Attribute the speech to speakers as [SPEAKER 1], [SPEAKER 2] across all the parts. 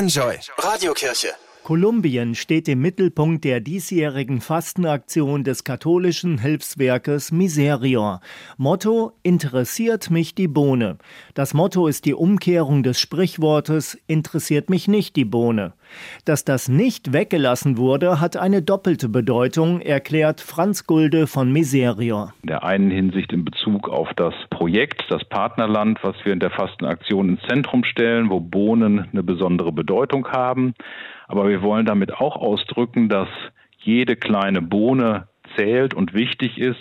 [SPEAKER 1] Enjoy Radiokirche.
[SPEAKER 2] Kolumbien steht im Mittelpunkt der diesjährigen Fastenaktion des katholischen Hilfswerkes Miserior. Motto Interessiert mich die Bohne. Das Motto ist die Umkehrung des Sprichwortes Interessiert mich nicht die Bohne. Dass das nicht weggelassen wurde, hat eine doppelte Bedeutung, erklärt Franz Gulde von Miserior.
[SPEAKER 3] In der einen Hinsicht in Bezug auf das Projekt, das Partnerland, was wir in der Fastenaktion ins Zentrum stellen, wo Bohnen eine besondere Bedeutung haben. Aber wir wollen damit auch ausdrücken, dass jede kleine Bohne zählt und wichtig ist.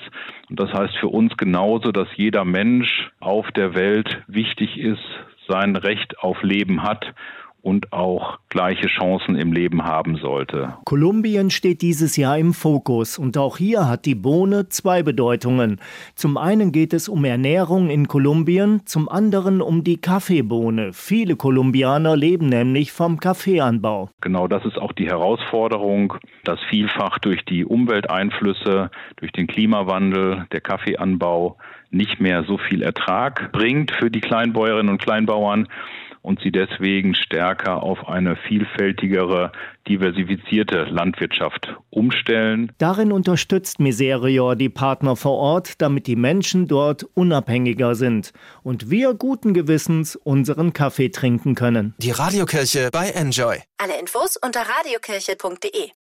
[SPEAKER 3] Und das heißt für uns genauso, dass jeder Mensch auf der Welt wichtig ist, sein Recht auf Leben hat und auch gleiche Chancen im Leben haben sollte.
[SPEAKER 2] Kolumbien steht dieses Jahr im Fokus und auch hier hat die Bohne zwei Bedeutungen. Zum einen geht es um Ernährung in Kolumbien, zum anderen um die Kaffeebohne. Viele Kolumbianer leben nämlich vom Kaffeeanbau.
[SPEAKER 3] Genau das ist auch die Herausforderung, dass vielfach durch die Umwelteinflüsse, durch den Klimawandel, der Kaffeeanbau nicht mehr so viel Ertrag bringt für die Kleinbäuerinnen und Kleinbauern und sie deswegen stärker auf eine vielfältigere, diversifizierte Landwirtschaft umstellen.
[SPEAKER 2] Darin unterstützt Miserior die Partner vor Ort, damit die Menschen dort unabhängiger sind und wir guten Gewissens unseren Kaffee trinken können.
[SPEAKER 1] Die Radiokirche bei Enjoy.
[SPEAKER 4] Alle Infos unter radiokirche.de